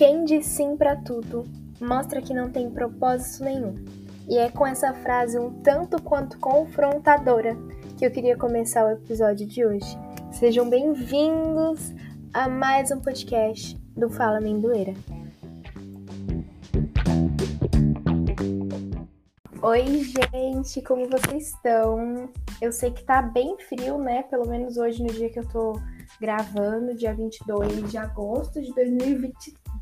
Quem diz sim para tudo mostra que não tem propósito nenhum. E é com essa frase um tanto quanto confrontadora que eu queria começar o episódio de hoje. Sejam bem-vindos a mais um podcast do Fala Mendoeira. Oi, gente, como vocês estão? Eu sei que tá bem frio, né? Pelo menos hoje, no dia que eu tô gravando, dia 22 de agosto de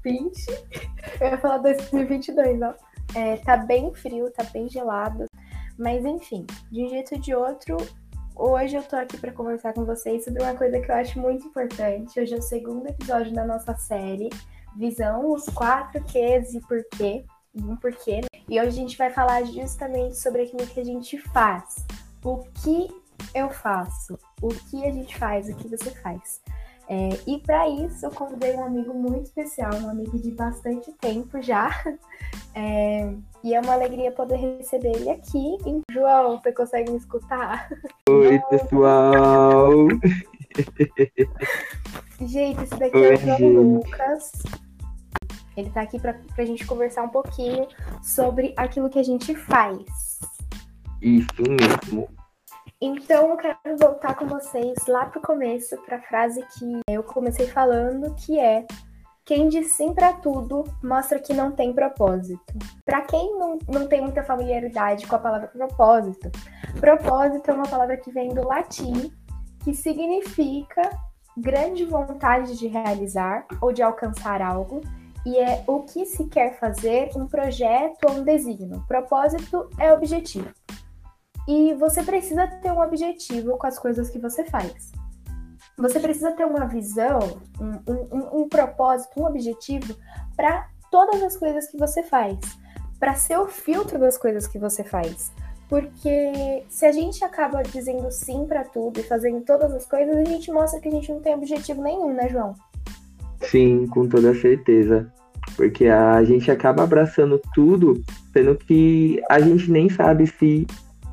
2020. Eu ia falar 2022, ó. É, tá bem frio, tá bem gelado. Mas enfim, de um jeito ou de outro, hoje eu tô aqui para conversar com vocês sobre uma coisa que eu acho muito importante. Hoje é o segundo episódio da nossa série Visão, os quatro Qs e porquê. Um porquê. Né? E hoje a gente vai falar justamente sobre aquilo que a gente faz. O que eu faço? O que a gente faz? O que você faz? É, e para isso eu convidei um amigo muito especial, um amigo de bastante tempo já. É, e é uma alegria poder receber ele aqui. João, você consegue me escutar? Oi, pessoal! Gente, esse daqui Oi, é o João Lucas. Ele tá aqui pra, pra gente conversar um pouquinho sobre aquilo que a gente faz. Isso mesmo. Então eu quero voltar com vocês lá pro começo, pra frase que eu comecei falando, que é quem diz sim para tudo mostra que não tem propósito. Para quem não, não tem muita familiaridade com a palavra propósito, propósito é uma palavra que vem do latim, que significa grande vontade de realizar ou de alcançar algo, e é o que se quer fazer, um projeto ou um desígnio. Propósito é objetivo. E você precisa ter um objetivo com as coisas que você faz. Você precisa ter uma visão, um, um, um propósito, um objetivo para todas as coisas que você faz, para ser o filtro das coisas que você faz. Porque se a gente acaba dizendo sim para tudo e fazendo todas as coisas, a gente mostra que a gente não tem objetivo nenhum, né, João? Sim, com toda certeza. Porque a gente acaba abraçando tudo, sendo que a gente nem sabe se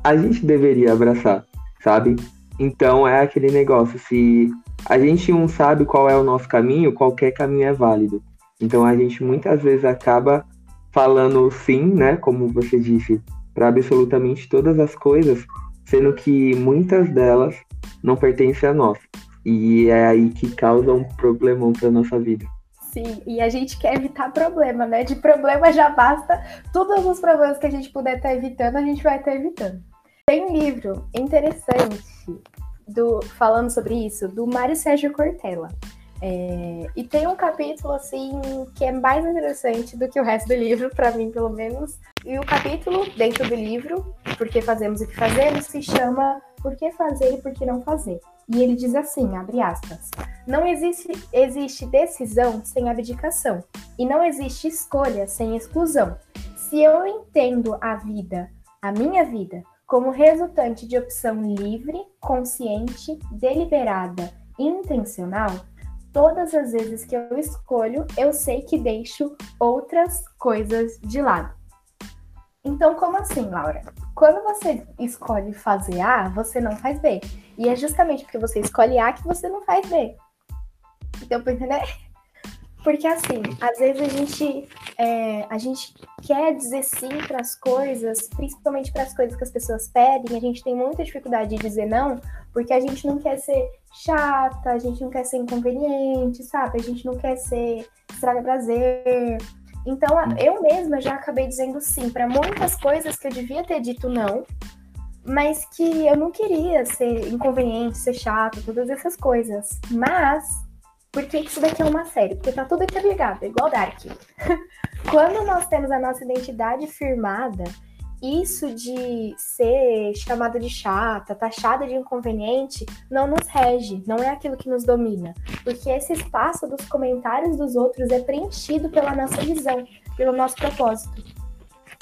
a gente deveria abraçar, sabe? Então é aquele negócio, se a gente não sabe qual é o nosso caminho, qualquer caminho é válido. Então a gente muitas vezes acaba falando sim, né, como você disse, para absolutamente todas as coisas, sendo que muitas delas não pertencem a nós. E é aí que causa um problemão para nossa vida. Sim, e a gente quer evitar problema, né? De problema já basta. Todos os problemas que a gente puder estar evitando, a gente vai estar evitando. Tem um livro interessante do, falando sobre isso, do Mário Sérgio Cortella. É, e tem um capítulo assim que é mais interessante do que o resto do livro, para mim, pelo menos. E o capítulo dentro do livro, Por que fazemos o que fazemos, se chama Por que fazer e por que não fazer. E ele diz assim, abre aspas: Não existe, existe decisão sem abdicação, e não existe escolha sem exclusão. Se eu entendo a vida, a minha vida, como resultante de opção livre, consciente, deliberada e intencional, todas as vezes que eu escolho, eu sei que deixo outras coisas de lado. Então, como assim, Laura? Quando você escolhe fazer A, você não faz B. E é justamente porque você escolhe A que você não faz B. Então, pra entender? Porque assim, às vezes a gente, é, a gente quer dizer sim para as coisas, principalmente para as coisas que as pessoas pedem, a gente tem muita dificuldade de dizer não, porque a gente não quer ser chata, a gente não quer ser inconveniente, sabe? A gente não quer ser estraga prazer. Então, eu mesma já acabei dizendo sim para muitas coisas que eu devia ter dito não, mas que eu não queria ser inconveniente, ser chata, todas essas coisas. Mas por que isso daqui é uma série? Porque tá tudo interligado, igual Dark. Quando nós temos a nossa identidade firmada, isso de ser chamada de chata, taxada de inconveniente, não nos rege, não é aquilo que nos domina. Porque esse espaço dos comentários dos outros é preenchido pela nossa visão, pelo nosso propósito.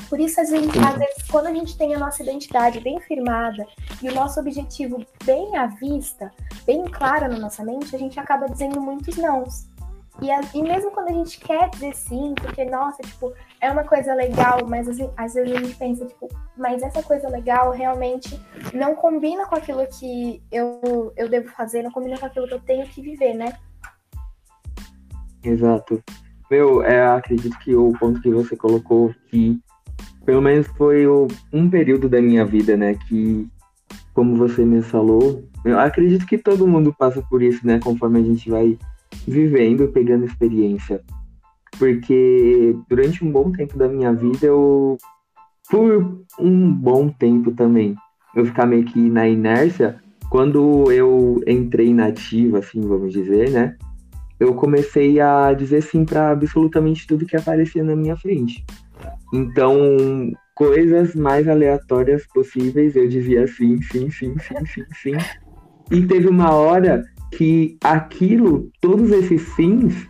Por isso, às vezes, às vezes, quando a gente tem a nossa identidade bem firmada e o nosso objetivo bem à vista, bem claro na nossa mente, a gente acaba dizendo muitos nãos. E, a, e mesmo quando a gente quer dizer sim, porque, nossa, tipo, é uma coisa legal, mas assim, às vezes a gente pensa, tipo, mas essa coisa legal realmente não combina com aquilo que eu, eu devo fazer, não combina com aquilo que eu tenho que viver, né? Exato. Meu, é, acredito que o ponto que você colocou, que pelo menos foi o, um período da minha vida, né, que, como você me falou, eu acredito que todo mundo passa por isso, né, conforme a gente vai vivendo, pegando experiência. Porque durante um bom tempo da minha vida, eu, por um bom tempo também, eu ficar meio que na inércia, quando eu entrei nativa, assim, vamos dizer, né, eu comecei a dizer sim para absolutamente tudo que aparecia na minha frente. Então, coisas mais aleatórias possíveis, eu dizia sim, sim, sim, sim, sim, sim. E teve uma hora que aquilo, todos esses sims,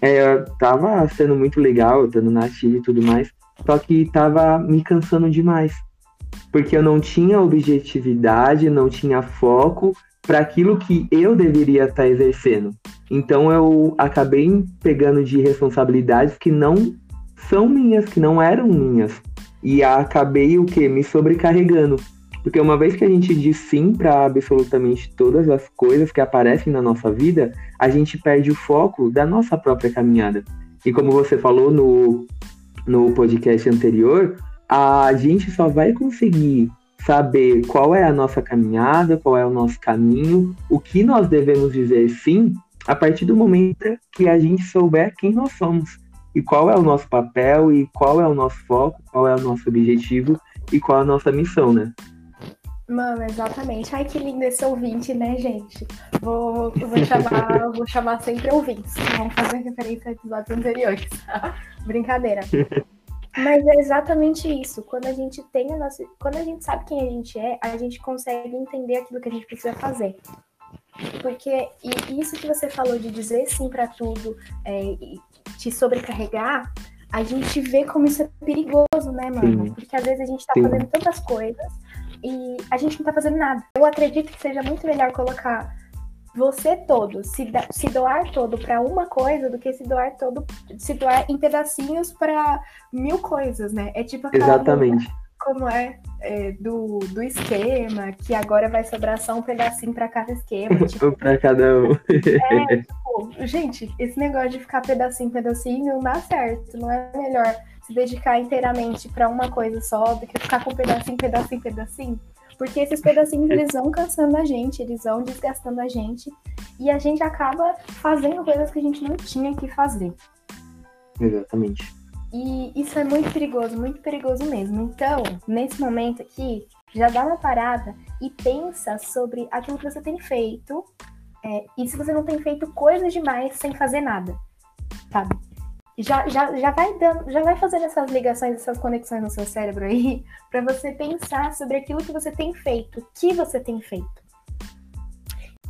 é, tava sendo muito legal, estando na ativa e tudo mais, só que tava me cansando demais. Porque eu não tinha objetividade, não tinha foco para aquilo que eu deveria estar tá exercendo. Então eu acabei pegando de responsabilidades que não são minhas, que não eram minhas. E acabei o que? Me sobrecarregando. Porque uma vez que a gente diz sim para absolutamente todas as coisas que aparecem na nossa vida, a gente perde o foco da nossa própria caminhada. E como você falou no, no podcast anterior, a gente só vai conseguir saber qual é a nossa caminhada, qual é o nosso caminho, o que nós devemos dizer sim a partir do momento que a gente souber quem nós somos e qual é o nosso papel e qual é o nosso foco, qual é o nosso objetivo e qual é a nossa missão, né? Mano, exatamente. Ai, que lindo esse ouvinte, né, gente? Vou, vou, chamar, vou chamar sempre ouvintes. Vamos fazer referência a episódios anteriores. Brincadeira. Mas é exatamente isso. Quando a gente tem a nossa. Quando a gente sabe quem a gente é, a gente consegue entender aquilo que a gente precisa fazer. Porque e isso que você falou de dizer sim para tudo é, e te sobrecarregar, a gente vê como isso é perigoso, né, mano? Sim. Porque às vezes a gente tá sim. fazendo tantas coisas e a gente não tá fazendo nada. Eu acredito que seja muito melhor colocar você todo, se, da, se doar todo para uma coisa do que se doar todo, se doar em pedacinhos para mil coisas, né? É tipo Exatamente como é, é, do, do esquema, que agora vai sobrar só um pedacinho para cada esquema. Tipo, para cada um. é, tipo, gente, esse negócio de ficar pedacinho, pedacinho não dá certo. Não é melhor se dedicar inteiramente para uma coisa só do que ficar com pedacinho, pedacinho, pedacinho. Porque esses pedacinhos eles vão cansando a gente, eles vão desgastando a gente e a gente acaba fazendo coisas que a gente não tinha que fazer. Exatamente. E isso é muito perigoso, muito perigoso mesmo. Então, nesse momento aqui, já dá uma parada e pensa sobre aquilo que você tem feito é, e se você não tem feito coisas demais sem fazer nada, sabe? Já, já, já vai dando, já vai fazendo essas ligações, essas conexões no seu cérebro aí, para você pensar sobre aquilo que você tem feito, o que você tem feito.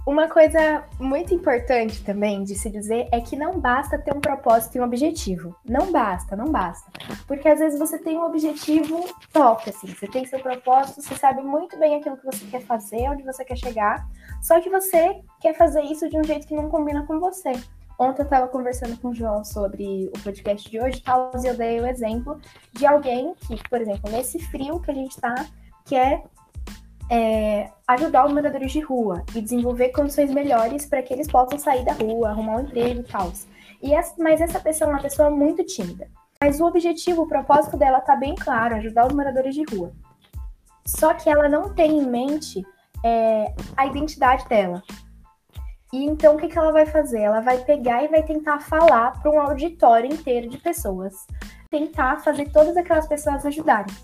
Uma coisa muito importante também de se dizer é que não basta ter um propósito e um objetivo. Não basta, não basta. Porque às vezes você tem um objetivo top, assim. Você tem seu propósito, você sabe muito bem aquilo que você quer fazer, onde você quer chegar. Só que você quer fazer isso de um jeito que não combina com você. Ontem eu estava conversando com o João sobre o podcast de hoje, tal, e eu dei o exemplo de alguém que, por exemplo, nesse frio que a gente está, quer é, ajudar os moradores de rua e desenvolver condições melhores para que eles possam sair da rua, arrumar um emprego e tal. E essa, mas essa pessoa é uma pessoa muito tímida. Mas o objetivo, o propósito dela tá bem claro, ajudar os moradores de rua. Só que ela não tem em mente é, a identidade dela. E então o que, que ela vai fazer? Ela vai pegar e vai tentar falar para um auditório inteiro de pessoas. Tentar fazer todas aquelas pessoas ajudarem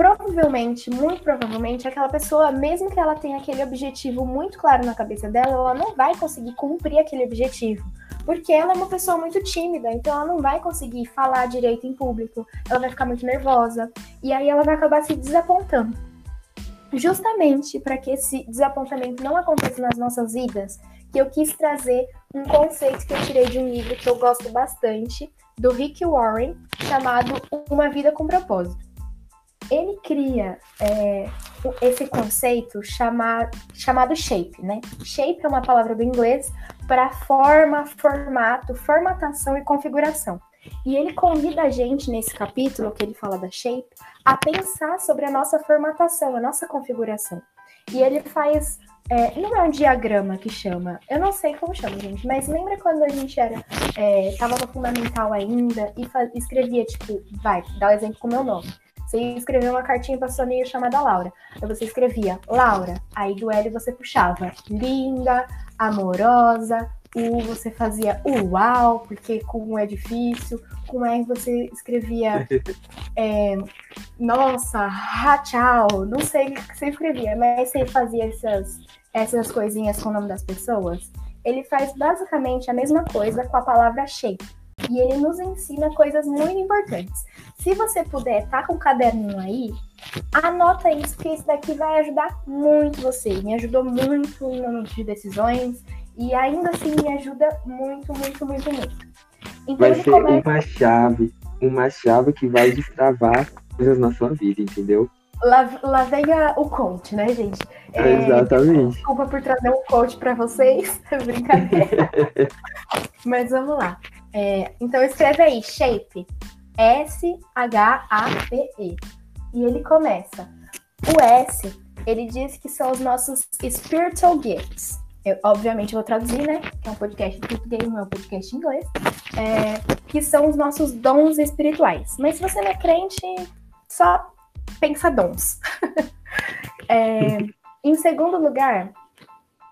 provavelmente, muito provavelmente, aquela pessoa, mesmo que ela tenha aquele objetivo muito claro na cabeça dela, ela não vai conseguir cumprir aquele objetivo. Porque ela é uma pessoa muito tímida, então ela não vai conseguir falar direito em público, ela vai ficar muito nervosa, e aí ela vai acabar se desapontando. Justamente para que esse desapontamento não aconteça nas nossas vidas, que eu quis trazer um conceito que eu tirei de um livro que eu gosto bastante, do Rick Warren, chamado Uma Vida com Propósito ele cria é, esse conceito chamar, chamado shape, né? Shape é uma palavra do inglês para forma, formato, formatação e configuração. E ele convida a gente, nesse capítulo que ele fala da shape, a pensar sobre a nossa formatação, a nossa configuração. E ele faz É, não é um diagrama que chama. Eu não sei como chama, gente. Mas lembra quando a gente era. É, tava no fundamental ainda e escrevia, tipo, vai, dá o um exemplo com o meu nome. Você escreveu uma cartinha pra sua amiga chamada Laura. Aí você escrevia Laura. Aí do L você puxava linda, amorosa. U você fazia uau, porque com é difícil. Com R você escrevia é, nossa, tchau. Não sei o que você escrevia, mas você fazia essas, essas coisinhas com o nome das pessoas. Ele faz basicamente a mesma coisa com a palavra shape e ele nos ensina coisas muito importantes. Se você puder, tá com o caderninho aí, anota isso, que isso daqui vai ajudar muito você. Me ajudou muito no momento de decisões e ainda assim me ajuda muito, muito, muito, muito. Então, vai ser começa... uma chave, uma chave que vai destravar coisas na sua vida, entendeu? Lá, lá vem a, o coach, né, gente? É, Exatamente. Desculpa por trazer um coach para vocês, brincadeira. Mas vamos lá. É, então escreve aí, shape. S-H-A-P-E. E ele começa. O S, ele diz que são os nossos spiritual gifts. Eu, obviamente, vou traduzir, né? Que é um podcast em português, não é um podcast em inglês. É, que são os nossos dons espirituais. Mas se você não é crente, só pensa dons. é, em segundo lugar,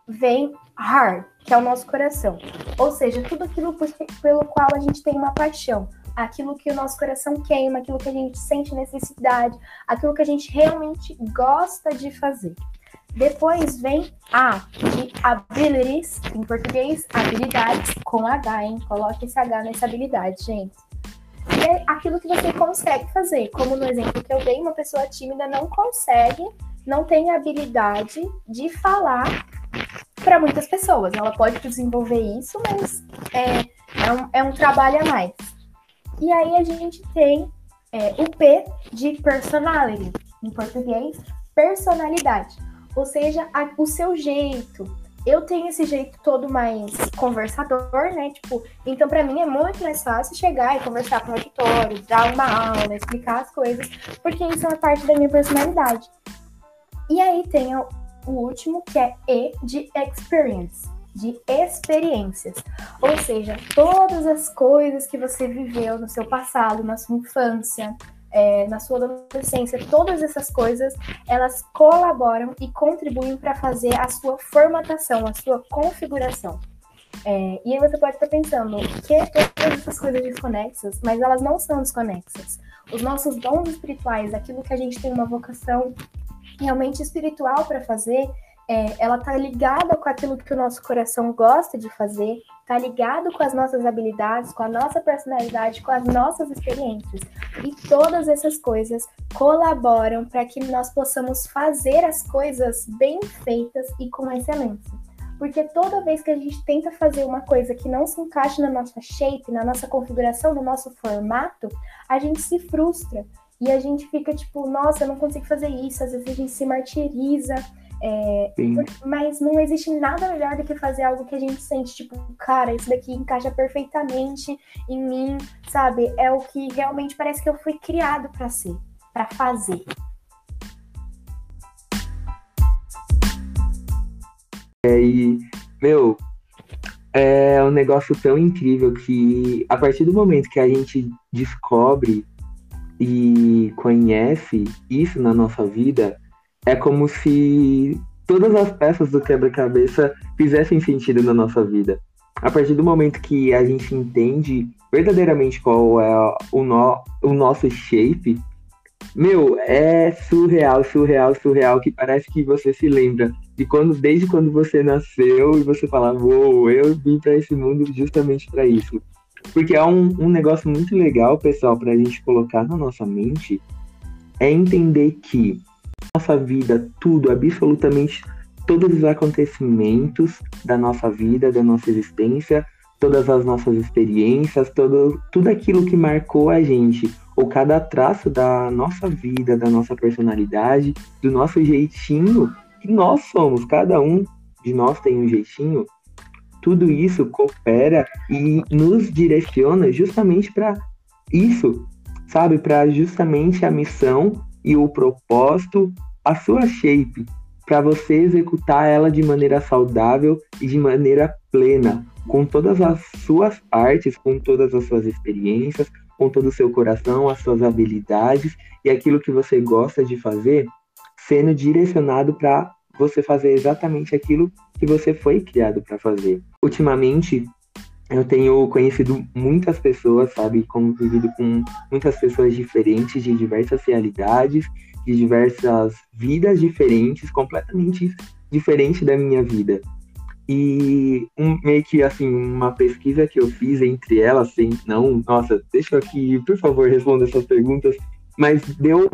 vem heart, que é o nosso coração. Ou seja, tudo aquilo pelo qual a gente tem uma paixão, aquilo que o nosso coração queima, aquilo que a gente sente necessidade, aquilo que a gente realmente gosta de fazer. Depois vem A, de abilities, em português, habilidades, com H, hein? Coloque esse H nessa habilidade, gente. É aquilo que você consegue fazer. Como no exemplo que eu dei, uma pessoa tímida não consegue, não tem habilidade de falar para muitas pessoas. Ela pode desenvolver isso, mas é, é, um, é um trabalho a mais. E aí a gente tem é, o P de personality, em português, personalidade. Ou seja, a, o seu jeito. Eu tenho esse jeito todo mais conversador, né? Tipo, então para mim é muito mais fácil chegar e conversar com o auditório, dar uma aula, explicar as coisas, porque isso é uma parte da minha personalidade. E aí tem o último, que é E de experience, de experiências. Ou seja, todas as coisas que você viveu no seu passado, na sua infância, é, na sua adolescência, todas essas coisas, elas colaboram e contribuem para fazer a sua formatação, a sua configuração. É, e aí você pode estar pensando que todas essas coisas desconexas, mas elas não são desconexas. Os nossos dons espirituais, aquilo que a gente tem uma vocação realmente espiritual para fazer, é, ela tá ligada com aquilo que o nosso coração gosta de fazer, tá ligado com as nossas habilidades, com a nossa personalidade, com as nossas experiências. E todas essas coisas colaboram para que nós possamos fazer as coisas bem feitas e com excelência. Porque toda vez que a gente tenta fazer uma coisa que não se encaixa na nossa shape, na nossa configuração, no nosso formato, a gente se frustra. E a gente fica tipo, nossa, eu não consigo fazer isso. Às vezes a gente se martiriza. É, mas não existe nada melhor do que fazer algo que a gente sente, tipo, cara, isso daqui encaixa perfeitamente em mim, sabe? É o que realmente parece que eu fui criado para ser, para fazer. É, e, meu, é um negócio tão incrível que a partir do momento que a gente descobre e conhece isso na nossa vida, é como se todas as peças do quebra-cabeça fizessem sentido na nossa vida. A partir do momento que a gente entende verdadeiramente qual é o, no, o nosso shape, meu, é surreal, surreal, surreal, que parece que você se lembra de quando, desde quando você nasceu e você fala, uou, eu vim para esse mundo justamente para isso. Porque é um, um negócio muito legal, pessoal, para a gente colocar na nossa mente, é entender que nossa vida, tudo, absolutamente todos os acontecimentos da nossa vida, da nossa existência, todas as nossas experiências, todo, tudo aquilo que marcou a gente, ou cada traço da nossa vida, da nossa personalidade, do nosso jeitinho, que nós somos, cada um de nós tem um jeitinho, tudo isso coopera e nos direciona justamente para isso, sabe? Para justamente a missão e o propósito, a sua shape, para você executar ela de maneira saudável e de maneira plena, com todas as suas partes, com todas as suas experiências, com todo o seu coração, as suas habilidades e aquilo que você gosta de fazer, sendo direcionado para você fazer exatamente aquilo que você foi criado para fazer. Ultimamente, eu tenho conhecido muitas pessoas, sabe, convivido com muitas pessoas diferentes, de diversas realidades, de diversas vidas diferentes, completamente diferente da minha vida. E um, meio que assim, uma pesquisa que eu fiz entre elas, assim, não, nossa, deixa eu aqui, por favor, responda essas perguntas, mas deu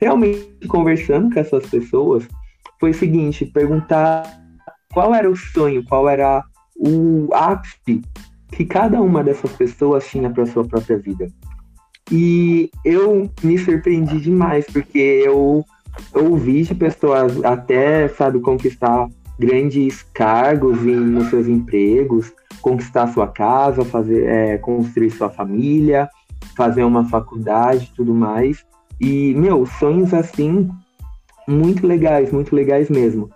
realmente conversando com essas pessoas, foi o seguinte, perguntar qual era o sonho, qual era o ápice que cada uma dessas pessoas tinha para sua própria vida. E eu me surpreendi demais, porque eu ouvi de pessoas até, sabe, conquistar grandes cargos em, nos seus empregos, conquistar sua casa, fazer, é, construir sua família, fazer uma faculdade tudo mais. E, meu, sonhos assim, muito legais, muito legais mesmo.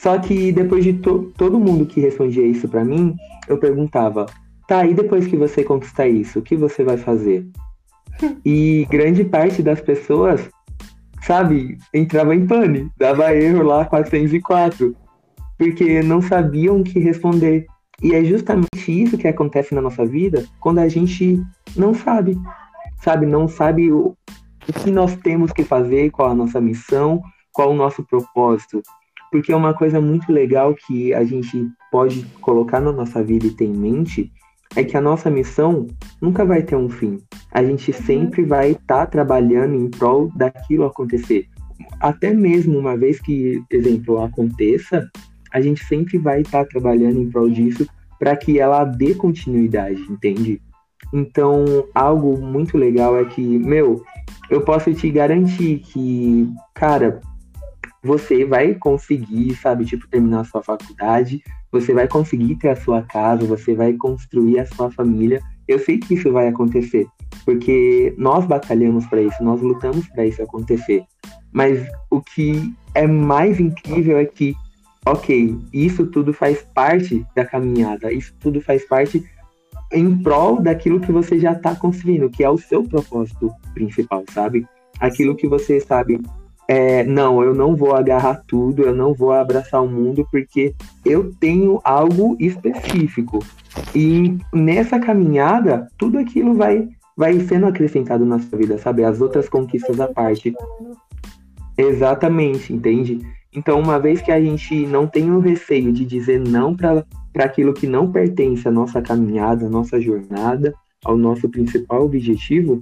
Só que depois de to todo mundo que respondia isso para mim, eu perguntava, tá, e depois que você conquistar isso, o que você vai fazer? e grande parte das pessoas, sabe, entrava em pane, dava erro lá 404, porque não sabiam o que responder. E é justamente isso que acontece na nossa vida quando a gente não sabe, sabe, não sabe o, o que nós temos que fazer, qual a nossa missão, qual o nosso propósito. Porque é uma coisa muito legal que a gente pode colocar na nossa vida e ter em mente é que a nossa missão nunca vai ter um fim. A gente uhum. sempre vai estar tá trabalhando em prol daquilo acontecer. Até mesmo uma vez que, exemplo, aconteça, a gente sempre vai estar tá trabalhando em prol disso para que ela dê continuidade, entende? Então, algo muito legal é que, meu, eu posso te garantir que, cara, você vai conseguir, sabe, tipo, terminar a sua faculdade, você vai conseguir ter a sua casa, você vai construir a sua família. Eu sei que isso vai acontecer, porque nós batalhamos para isso, nós lutamos para isso acontecer. Mas o que é mais incrível é que, ok, isso tudo faz parte da caminhada, isso tudo faz parte em prol daquilo que você já está conseguindo, que é o seu propósito principal, sabe? Aquilo que você sabe é, não, eu não vou agarrar tudo, eu não vou abraçar o mundo, porque eu tenho algo específico. E nessa caminhada, tudo aquilo vai, vai sendo acrescentado na sua vida, sabe? As outras conquistas à parte. Exatamente, entende? Então, uma vez que a gente não tem o receio de dizer não para aquilo que não pertence à nossa caminhada, à nossa jornada, ao nosso principal objetivo,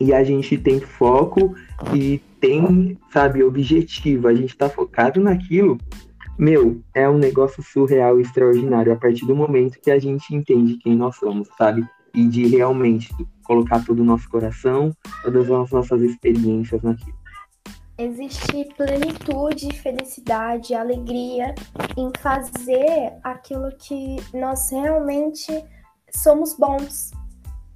e a gente tem foco e tem, sabe, objetivo, a gente tá focado naquilo, meu, é um negócio surreal e extraordinário a partir do momento que a gente entende quem nós somos, sabe? E de realmente colocar todo o nosso coração, todas as nossas experiências naquilo. Existe plenitude, felicidade, alegria em fazer aquilo que nós realmente somos bons.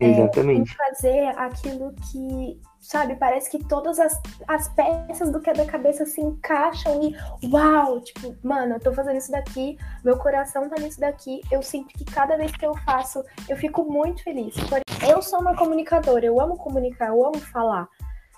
Exatamente. É, em fazer aquilo que sabe? Parece que todas as, as peças do quebra-cabeça se encaixam e uau, tipo, mano, eu tô fazendo isso daqui, meu coração tá nisso daqui. Eu sinto que cada vez que eu faço, eu fico muito feliz. Eu sou uma comunicadora, eu amo comunicar, eu amo falar.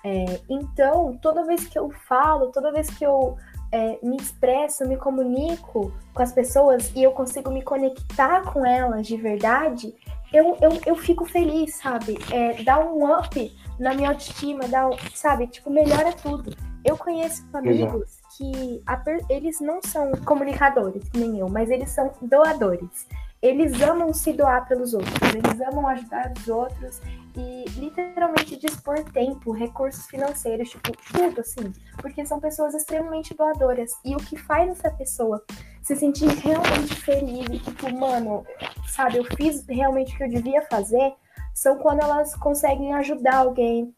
É, então, toda vez que eu falo, toda vez que eu é, me expresso, me comunico com as pessoas e eu consigo me conectar com elas de verdade, eu, eu, eu fico feliz, sabe? É, dá um up na minha autoestima, dá, sabe? Tipo, melhora tudo. Eu conheço amigos que a, eles não são comunicadores, nem eu, mas eles são doadores. Eles amam se doar pelos outros, eles amam ajudar os outros e literalmente dispor tempo, recursos financeiros, tipo, tudo assim, porque são pessoas extremamente doadoras. E o que faz essa pessoa se sentir realmente feliz e tipo, mano, sabe, eu fiz realmente o que eu devia fazer, são quando elas conseguem ajudar alguém,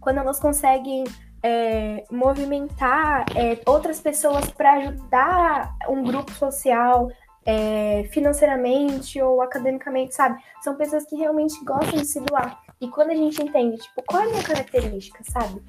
quando elas conseguem é, movimentar é, outras pessoas para ajudar um grupo social é, financeiramente ou academicamente, sabe? São pessoas que realmente gostam de se doar. E quando a gente entende, tipo, qual é a minha característica, sabe?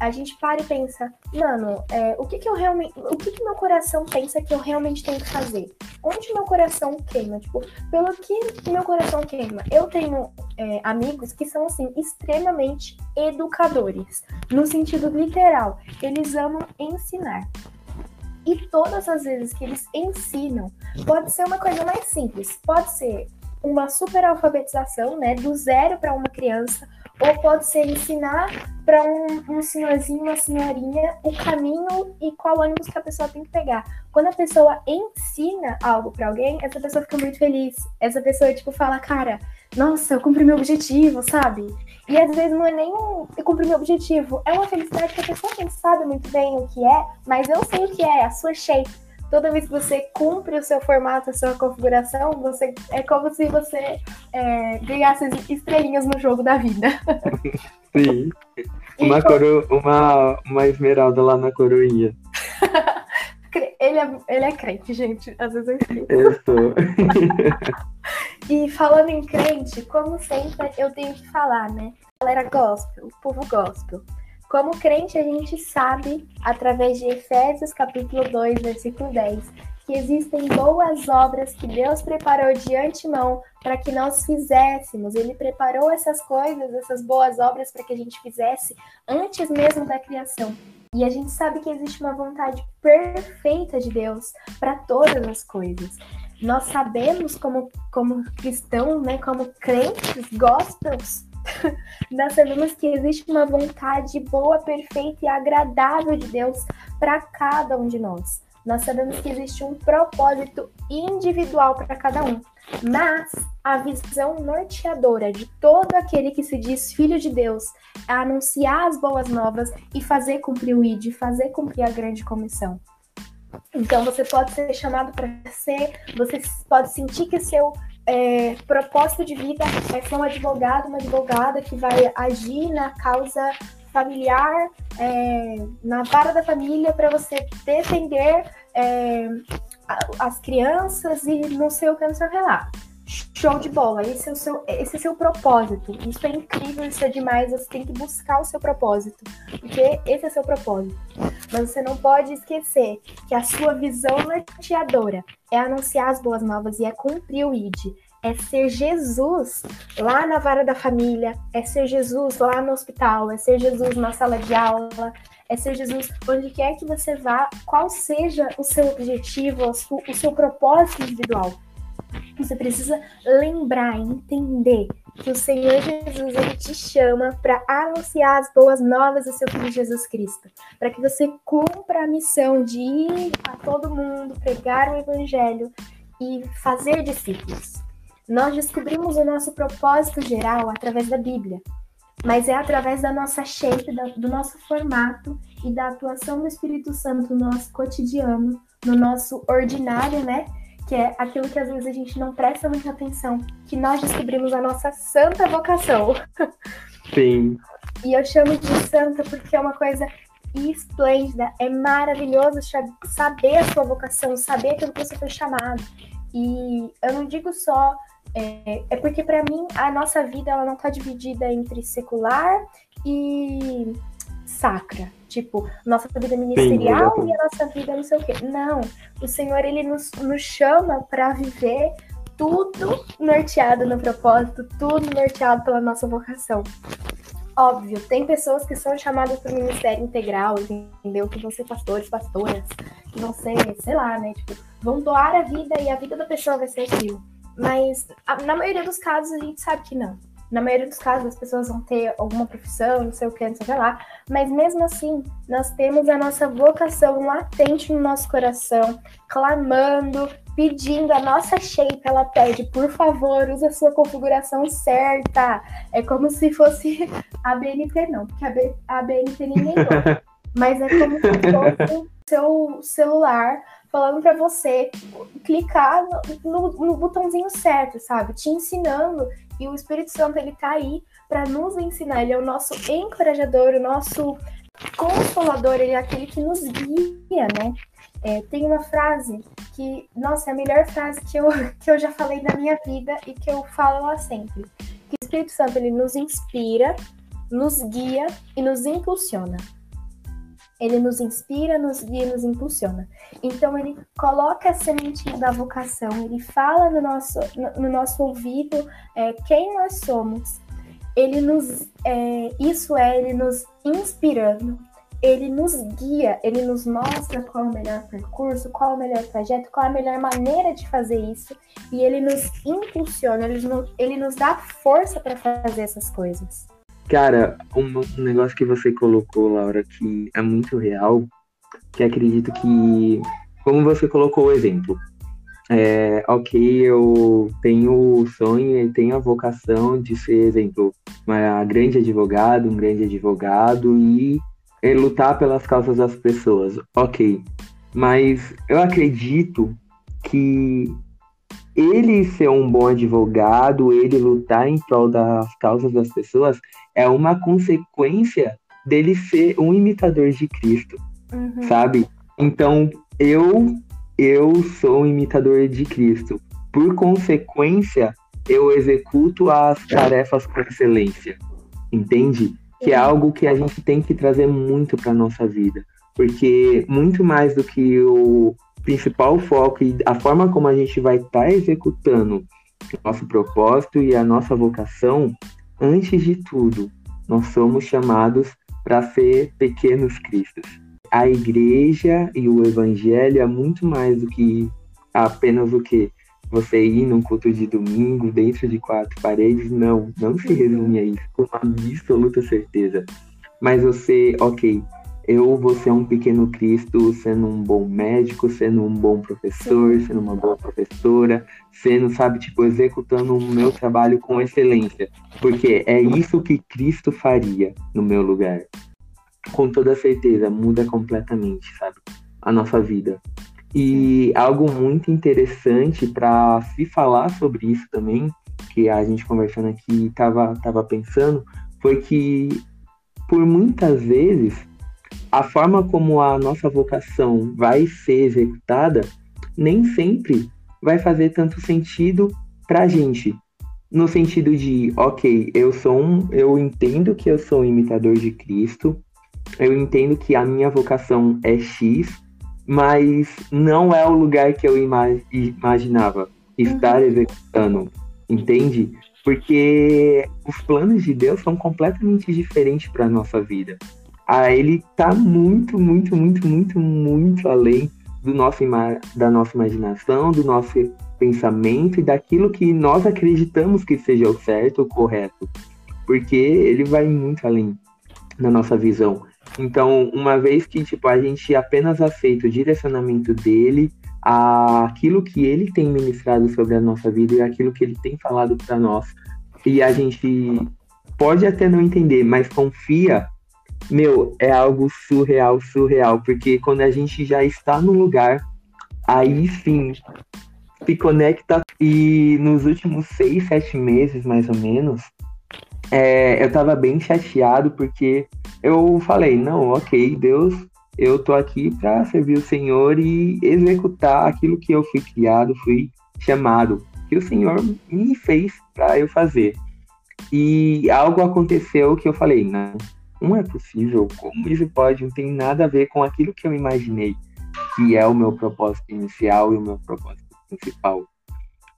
a gente para e pensa, mano, é, o que que eu realmente, o que que meu coração pensa que eu realmente tenho que fazer? Onde meu coração queima? Tipo, pelo que meu coração queima? Eu tenho é, amigos que são, assim, extremamente educadores, no sentido literal. Eles amam ensinar. E todas as vezes que eles ensinam, pode ser uma coisa mais simples, pode ser uma super alfabetização, né, do zero para uma criança, ou pode ser ensinar para um, um senhorzinho, uma senhorinha, o caminho e qual ônibus que a pessoa tem que pegar. Quando a pessoa ensina algo para alguém, essa pessoa fica muito feliz. Essa pessoa, tipo, fala, cara, nossa, eu cumpri meu objetivo, sabe? E às vezes não é nem um eu cumpri meu objetivo, é uma felicidade que a pessoa nem sabe muito bem o que é, mas eu sei o que é, a sua shape. Toda vez que você cumpre o seu formato, a sua configuração, você é como se você é, ganhasse estrelinhas no jogo da vida. Sim. Uma, coro... uma, uma esmeralda lá na coroinha. ele, é, ele é crente, gente. Às vezes eu esqueço. Eu sou. e falando em crente, como sempre, eu tenho que falar, né? Galera gospel, o povo gospel. Como crente, a gente sabe, através de Efésios capítulo 2, versículo 10, que existem boas obras que Deus preparou de antemão para que nós fizéssemos. Ele preparou essas coisas, essas boas obras para que a gente fizesse antes mesmo da criação. E a gente sabe que existe uma vontade perfeita de Deus para todas as coisas. Nós sabemos como, como cristãos, né, como crentes, gospels, nós sabemos que existe uma vontade boa, perfeita e agradável de Deus para cada um de nós. Nós sabemos que existe um propósito individual para cada um, mas a visão norteadora de todo aquele que se diz filho de Deus é anunciar as boas novas e fazer cumprir o ID, fazer cumprir a grande comissão. Então você pode ser chamado para ser, você pode sentir que seu é, de vida é ser um advogado, uma advogada que vai agir na causa familiar, é, na vara da família, para você defender é, as crianças e não sei o que no seu relato. Show de bola, esse é, o seu, esse é o seu propósito. Isso é incrível, isso é demais. Você tem que buscar o seu propósito, porque esse é seu propósito. Mas você não pode esquecer que a sua visão norteadora é anunciar as boas novas e é cumprir o ID. É ser Jesus lá na vara da família, é ser Jesus lá no hospital, é ser Jesus na sala de aula, é ser Jesus onde quer que você vá, qual seja o seu objetivo, o seu propósito individual. Você precisa lembrar, entender que o Senhor Jesus ele te chama para anunciar as boas novas do seu Filho Jesus Cristo, para que você cumpra a missão de ir a todo mundo, pregar o Evangelho e fazer discípulos. Nós descobrimos o nosso propósito geral através da Bíblia, mas é através da nossa shape, do nosso formato e da atuação do Espírito Santo no nosso cotidiano, no nosso ordinário, né? Que é aquilo que às vezes a gente não presta muita atenção, que nós descobrimos a nossa santa vocação. Sim. E eu chamo de santa porque é uma coisa esplêndida, é maravilhoso saber a sua vocação, saber aquilo que você foi chamado. E eu não digo só é, é porque para mim a nossa vida ela não está dividida entre secular e sacra. Tipo, nossa vida ministerial Sim, e a nossa vida não sei o quê. Não. O Senhor, ele nos, nos chama para viver tudo norteado no propósito, tudo norteado pela nossa vocação. Óbvio, tem pessoas que são chamadas para o ministério integral, entendeu? Que vão ser pastores, pastoras, que vão ser, sei lá, né? Tipo, vão doar a vida e a vida da pessoa vai ser aquilo. Mas na maioria dos casos a gente sabe que não. Na maioria dos casos, as pessoas vão ter alguma profissão, não sei o que, não sei o que lá, mas mesmo assim, nós temos a nossa vocação latente no nosso coração, clamando, pedindo, a nossa shape, ela pede, por favor, use a sua configuração certa. É como se fosse a BNT, não, porque a, B, a BNT ninguém gosta. mas é como se fosse seu celular falando para você clicar no, no, no, botãozinho certo, sabe? Te ensinando e o Espírito Santo ele tá aí para nos ensinar. Ele é o nosso encorajador, o nosso consolador, ele é aquele que nos guia, né? É, tem uma frase que, nossa, é a melhor frase que eu, que eu já falei na minha vida e que eu falo lá sempre. Que o Espírito Santo ele nos inspira, nos guia e nos impulsiona. Ele nos inspira, nos guia, nos impulsiona. Então ele coloca a sementinha da vocação, ele fala no nosso, no, no nosso ouvido é, quem nós somos. Ele nos, é, isso é, ele nos inspirando, ele nos guia, ele nos mostra qual é o melhor percurso, qual é o melhor trajeto, qual é a melhor maneira de fazer isso, e ele nos impulsiona, ele nos, ele nos dá força para fazer essas coisas. Cara, um, um negócio que você colocou, Laura, que é muito real, que acredito que, como você colocou o exemplo, é, ok, eu tenho o sonho e tenho a vocação de ser, exemplo, uma grande advogado, um grande advogado e, e lutar pelas causas das pessoas, ok. Mas eu acredito que ele ser um bom advogado, ele lutar em prol das causas das pessoas, é uma consequência dele ser um imitador de Cristo, uhum. sabe? Então, eu eu sou um imitador de Cristo. Por consequência, eu executo as tarefas com excelência. Entende? Que é algo que a gente tem que trazer muito para nossa vida, porque muito mais do que o principal foco e a forma como a gente vai estar tá executando nosso propósito e a nossa vocação, antes de tudo, nós somos chamados para ser pequenos cristos. A igreja e o evangelho é muito mais do que apenas o que você ir num culto de domingo dentro de quatro paredes, não, não se resume a isso, com absoluta certeza. Mas você, ok, eu vou ser um pequeno Cristo sendo um bom médico, sendo um bom professor, Sim. sendo uma boa professora, sendo, sabe, tipo, executando o meu trabalho com excelência. Porque é isso que Cristo faria no meu lugar. Com toda certeza, muda completamente, sabe, a nossa vida. E algo muito interessante para se falar sobre isso também, que a gente conversando aqui estava tava pensando, foi que por muitas vezes a forma como a nossa vocação vai ser executada nem sempre vai fazer tanto sentido para a gente. No sentido de, ok, eu sou um, eu entendo que eu sou um imitador de Cristo, eu entendo que a minha vocação é X, mas não é o lugar que eu ima imaginava estar uhum. executando, entende? Porque os planos de Deus são completamente diferentes para a nossa vida ah, ele tá muito, muito, muito, muito, muito além do nosso da nossa imaginação, do nosso pensamento e daquilo que nós acreditamos que seja o certo, o correto. Porque ele vai muito além da nossa visão. Então, uma vez que tipo, a gente apenas aceita o direcionamento dele, aquilo que ele tem ministrado sobre a nossa vida e aquilo que ele tem falado para nós, e a gente pode até não entender, mas confia meu, é algo surreal, surreal, porque quando a gente já está no lugar, aí sim se conecta. E nos últimos seis, sete meses, mais ou menos, é, eu tava bem chateado porque eu falei, não, ok, Deus, eu tô aqui para servir o Senhor e executar aquilo que eu fui criado, fui chamado, que o Senhor me fez para eu fazer. E algo aconteceu que eu falei, não, não é possível, como isso pode, não tem nada a ver com aquilo que eu imaginei, que é o meu propósito inicial e o meu propósito principal.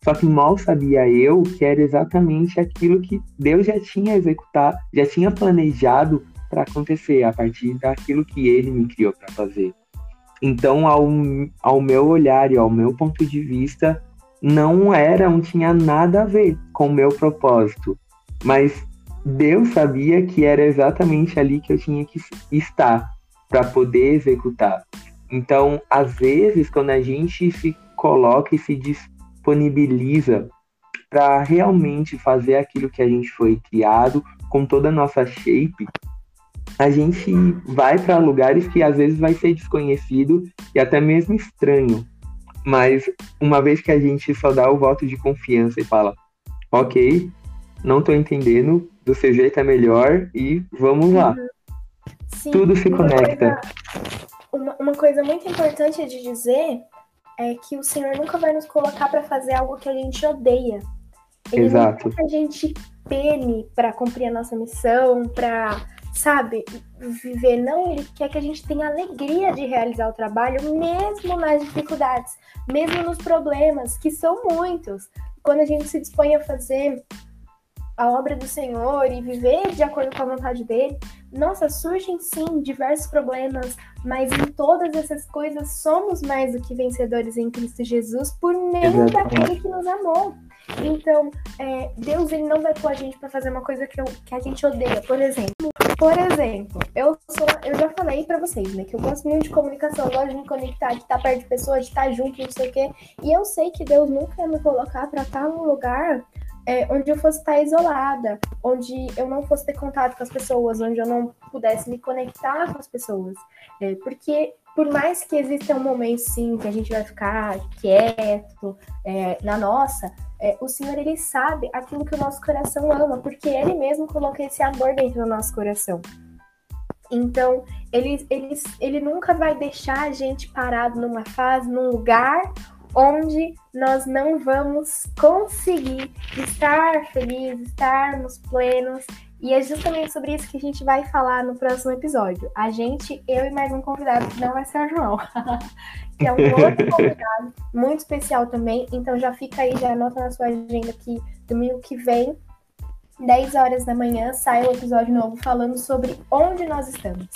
Só que mal sabia eu que era exatamente aquilo que Deus já tinha executado, já tinha planejado para acontecer a partir daquilo que Ele me criou para fazer. Então, ao, ao meu olhar e ao meu ponto de vista, não era, não tinha nada a ver com o meu propósito. Mas Deus sabia que era exatamente ali que eu tinha que estar para poder executar. Então, às vezes, quando a gente se coloca e se disponibiliza para realmente fazer aquilo que a gente foi criado, com toda a nossa shape, a gente vai para lugares que às vezes vai ser desconhecido e até mesmo estranho. Mas uma vez que a gente só dá o voto de confiança e fala, ok, não estou entendendo, do seu jeito é melhor e vamos lá. Uhum. Sim, Tudo se conecta. Uma, uma coisa muito importante de dizer é que o Senhor nunca vai nos colocar para fazer algo que a gente odeia. Ele Exato. Não quer que a gente pene para cumprir a nossa missão, para sabe, viver. Não, ele quer que a gente tenha alegria de realizar o trabalho, mesmo nas dificuldades, mesmo nos problemas, que são muitos. Quando a gente se dispõe a fazer a obra do Senhor e viver de acordo com a vontade dele, nossa, surgem sim diversos problemas, mas em todas essas coisas somos mais do que vencedores em Cristo Jesus por meio daquele que nos amou. Então, é, Deus ele não vai pôr a gente para fazer uma coisa que, eu, que a gente odeia. Por exemplo, por exemplo, eu sou, eu já falei para vocês, né, que eu gosto muito de comunicação, eu gosto de me conectar, de estar perto de pessoas, de estar junto, não sei o quê. E eu sei que Deus nunca ia me colocar para estar num lugar é, onde eu fosse estar isolada, onde eu não fosse ter contato com as pessoas, onde eu não pudesse me conectar com as pessoas. É, porque por mais que exista um momento sim que a gente vai ficar quieto é, na nossa, é, o Senhor ele sabe aquilo que o nosso coração ama, porque Ele mesmo coloca esse amor dentro do nosso coração. Então, ele, ele, ele nunca vai deixar a gente parado numa fase, num lugar onde nós não vamos conseguir estar felizes, estarmos plenos. E é justamente sobre isso que a gente vai falar no próximo episódio. A gente, eu e mais um convidado, que não vai ser o João, que é um outro convidado, muito especial também. Então já fica aí, já anota na sua agenda que domingo que vem, 10 horas da manhã, sai o episódio novo falando sobre onde nós estamos.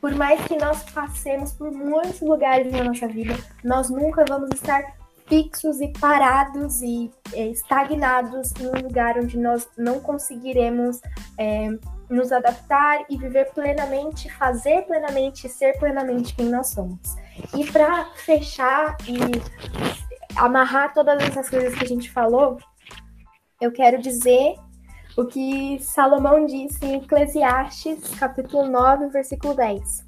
Por mais que nós passemos por muitos lugares na nossa vida, nós nunca vamos estar fixos e parados e é, estagnados em um lugar onde nós não conseguiremos é, nos adaptar e viver plenamente, fazer plenamente, ser plenamente quem nós somos. E para fechar e amarrar todas essas coisas que a gente falou, eu quero dizer o que Salomão disse em Eclesiastes, capítulo 9, versículo 10.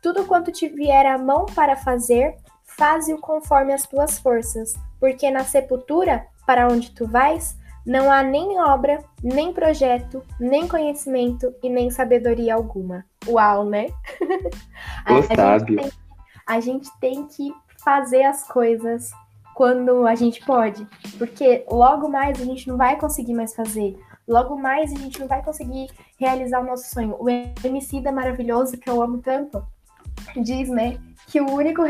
Tudo quanto te vier a mão para fazer, faze-o conforme as tuas forças, porque na sepultura, para onde tu vais, não há nem obra, nem projeto, nem conhecimento e nem sabedoria alguma. Uau, né? a, gente tem, a gente tem que fazer as coisas quando a gente pode, porque logo mais a gente não vai conseguir mais fazer. Logo mais a gente não vai conseguir realizar o nosso sonho. O MC da maravilhoso que eu amo tanto diz, né, que o único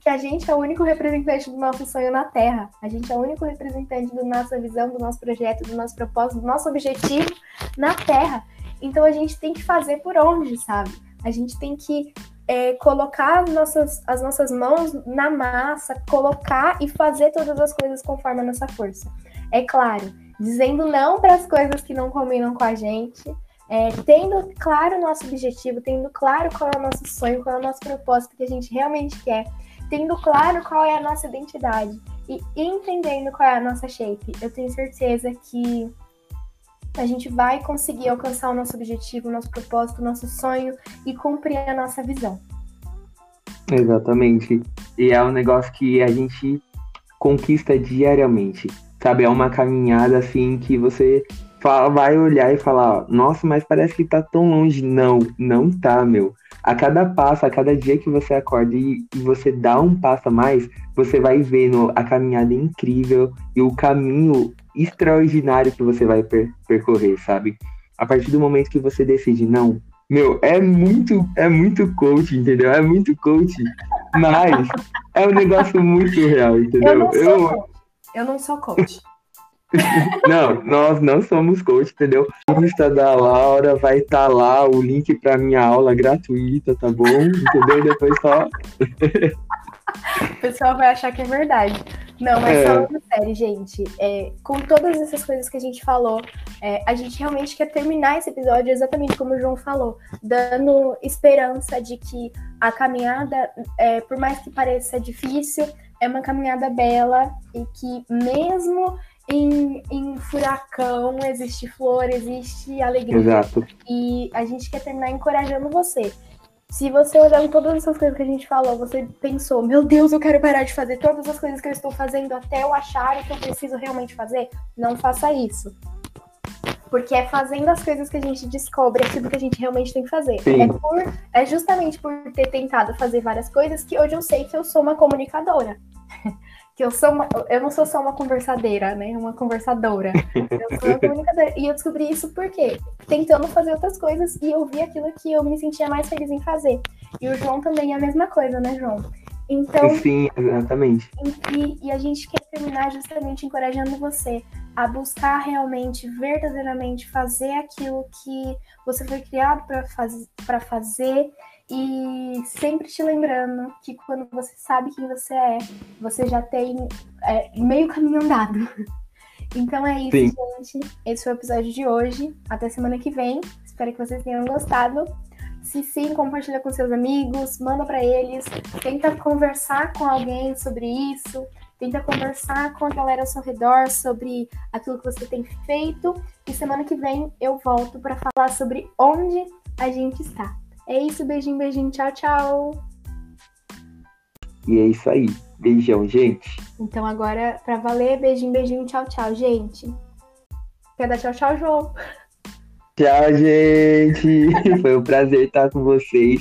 que a gente é o único representante do nosso sonho na Terra. A gente é o único representante da nossa visão, do nosso projeto, do nosso propósito, do nosso objetivo na Terra. Então a gente tem que fazer por onde, sabe? A gente tem que é, colocar as nossas, as nossas mãos na massa, colocar e fazer todas as coisas conforme a nossa força. É claro, dizendo não para as coisas que não combinam com a gente, é, tendo claro o nosso objetivo, tendo claro qual é o nosso sonho, qual é o nosso propósito que a gente realmente quer, tendo claro qual é a nossa identidade e entendendo qual é a nossa shape, eu tenho certeza que a gente vai conseguir alcançar o nosso objetivo, o nosso propósito, o nosso sonho e cumprir a nossa visão. Exatamente. E é um negócio que a gente conquista diariamente. Sabe, é uma caminhada assim que você fala, vai olhar e falar, nossa, mas parece que tá tão longe. Não, não tá, meu. A cada passo, a cada dia que você acorda e, e você dá um passo a mais, você vai vendo a caminhada incrível e o caminho extraordinário que você vai per percorrer, sabe? A partir do momento que você decide, não, meu, é muito, é muito coach, entendeu? É muito coach, mas é um negócio muito real, entendeu? Eu eu... Eu não sou coach. não, nós não somos coach, entendeu? O Insta da Laura vai estar tá lá, o link para minha aula gratuita, tá bom? Entendeu? Depois só. o pessoal vai achar que é verdade. Não, mas é. falando sério, gente, é, com todas essas coisas que a gente falou, é, a gente realmente quer terminar esse episódio exatamente como o João falou, dando esperança de que a caminhada, é, por mais que pareça difícil, é uma caminhada bela e que mesmo em, em furacão existe flor, existe alegria. Exato. E a gente quer terminar encorajando você. Se você olhando todas essas coisas que a gente falou, você pensou, meu Deus, eu quero parar de fazer todas as coisas que eu estou fazendo até eu achar o que eu preciso realmente fazer, não faça isso. Porque é fazendo as coisas que a gente descobre aquilo que a gente realmente tem que fazer. É, por, é justamente por ter tentado fazer várias coisas que hoje eu sei que eu sou uma comunicadora. Que eu sou uma, eu não sou só uma conversadeira, né? Uma conversadora. Eu sou uma comunicadora. E eu descobri isso por quê? Tentando fazer outras coisas e eu vi aquilo que eu me sentia mais feliz em fazer. E o João também é a mesma coisa, né, João? Então. Sim, exatamente. E, e a gente quer terminar justamente encorajando você a buscar realmente, verdadeiramente fazer aquilo que você foi criado para faz, fazer e sempre te lembrando que quando você sabe quem você é, você já tem é, meio caminho andado. Então é isso, sim. gente. Esse foi o episódio de hoje. Até semana que vem. Espero que vocês tenham gostado. Se sim, compartilha com seus amigos, manda para eles, tenta conversar com alguém sobre isso, tenta conversar com a galera ao seu redor sobre aquilo que você tem feito. E semana que vem eu volto para falar sobre onde a gente está. É isso, beijinho, beijinho, tchau, tchau. E é isso aí. Beijão, gente. Então agora, para valer, beijinho, beijinho, tchau, tchau, gente. Quer dar tchau, tchau, João? Tchau, gente. Foi um prazer estar com vocês.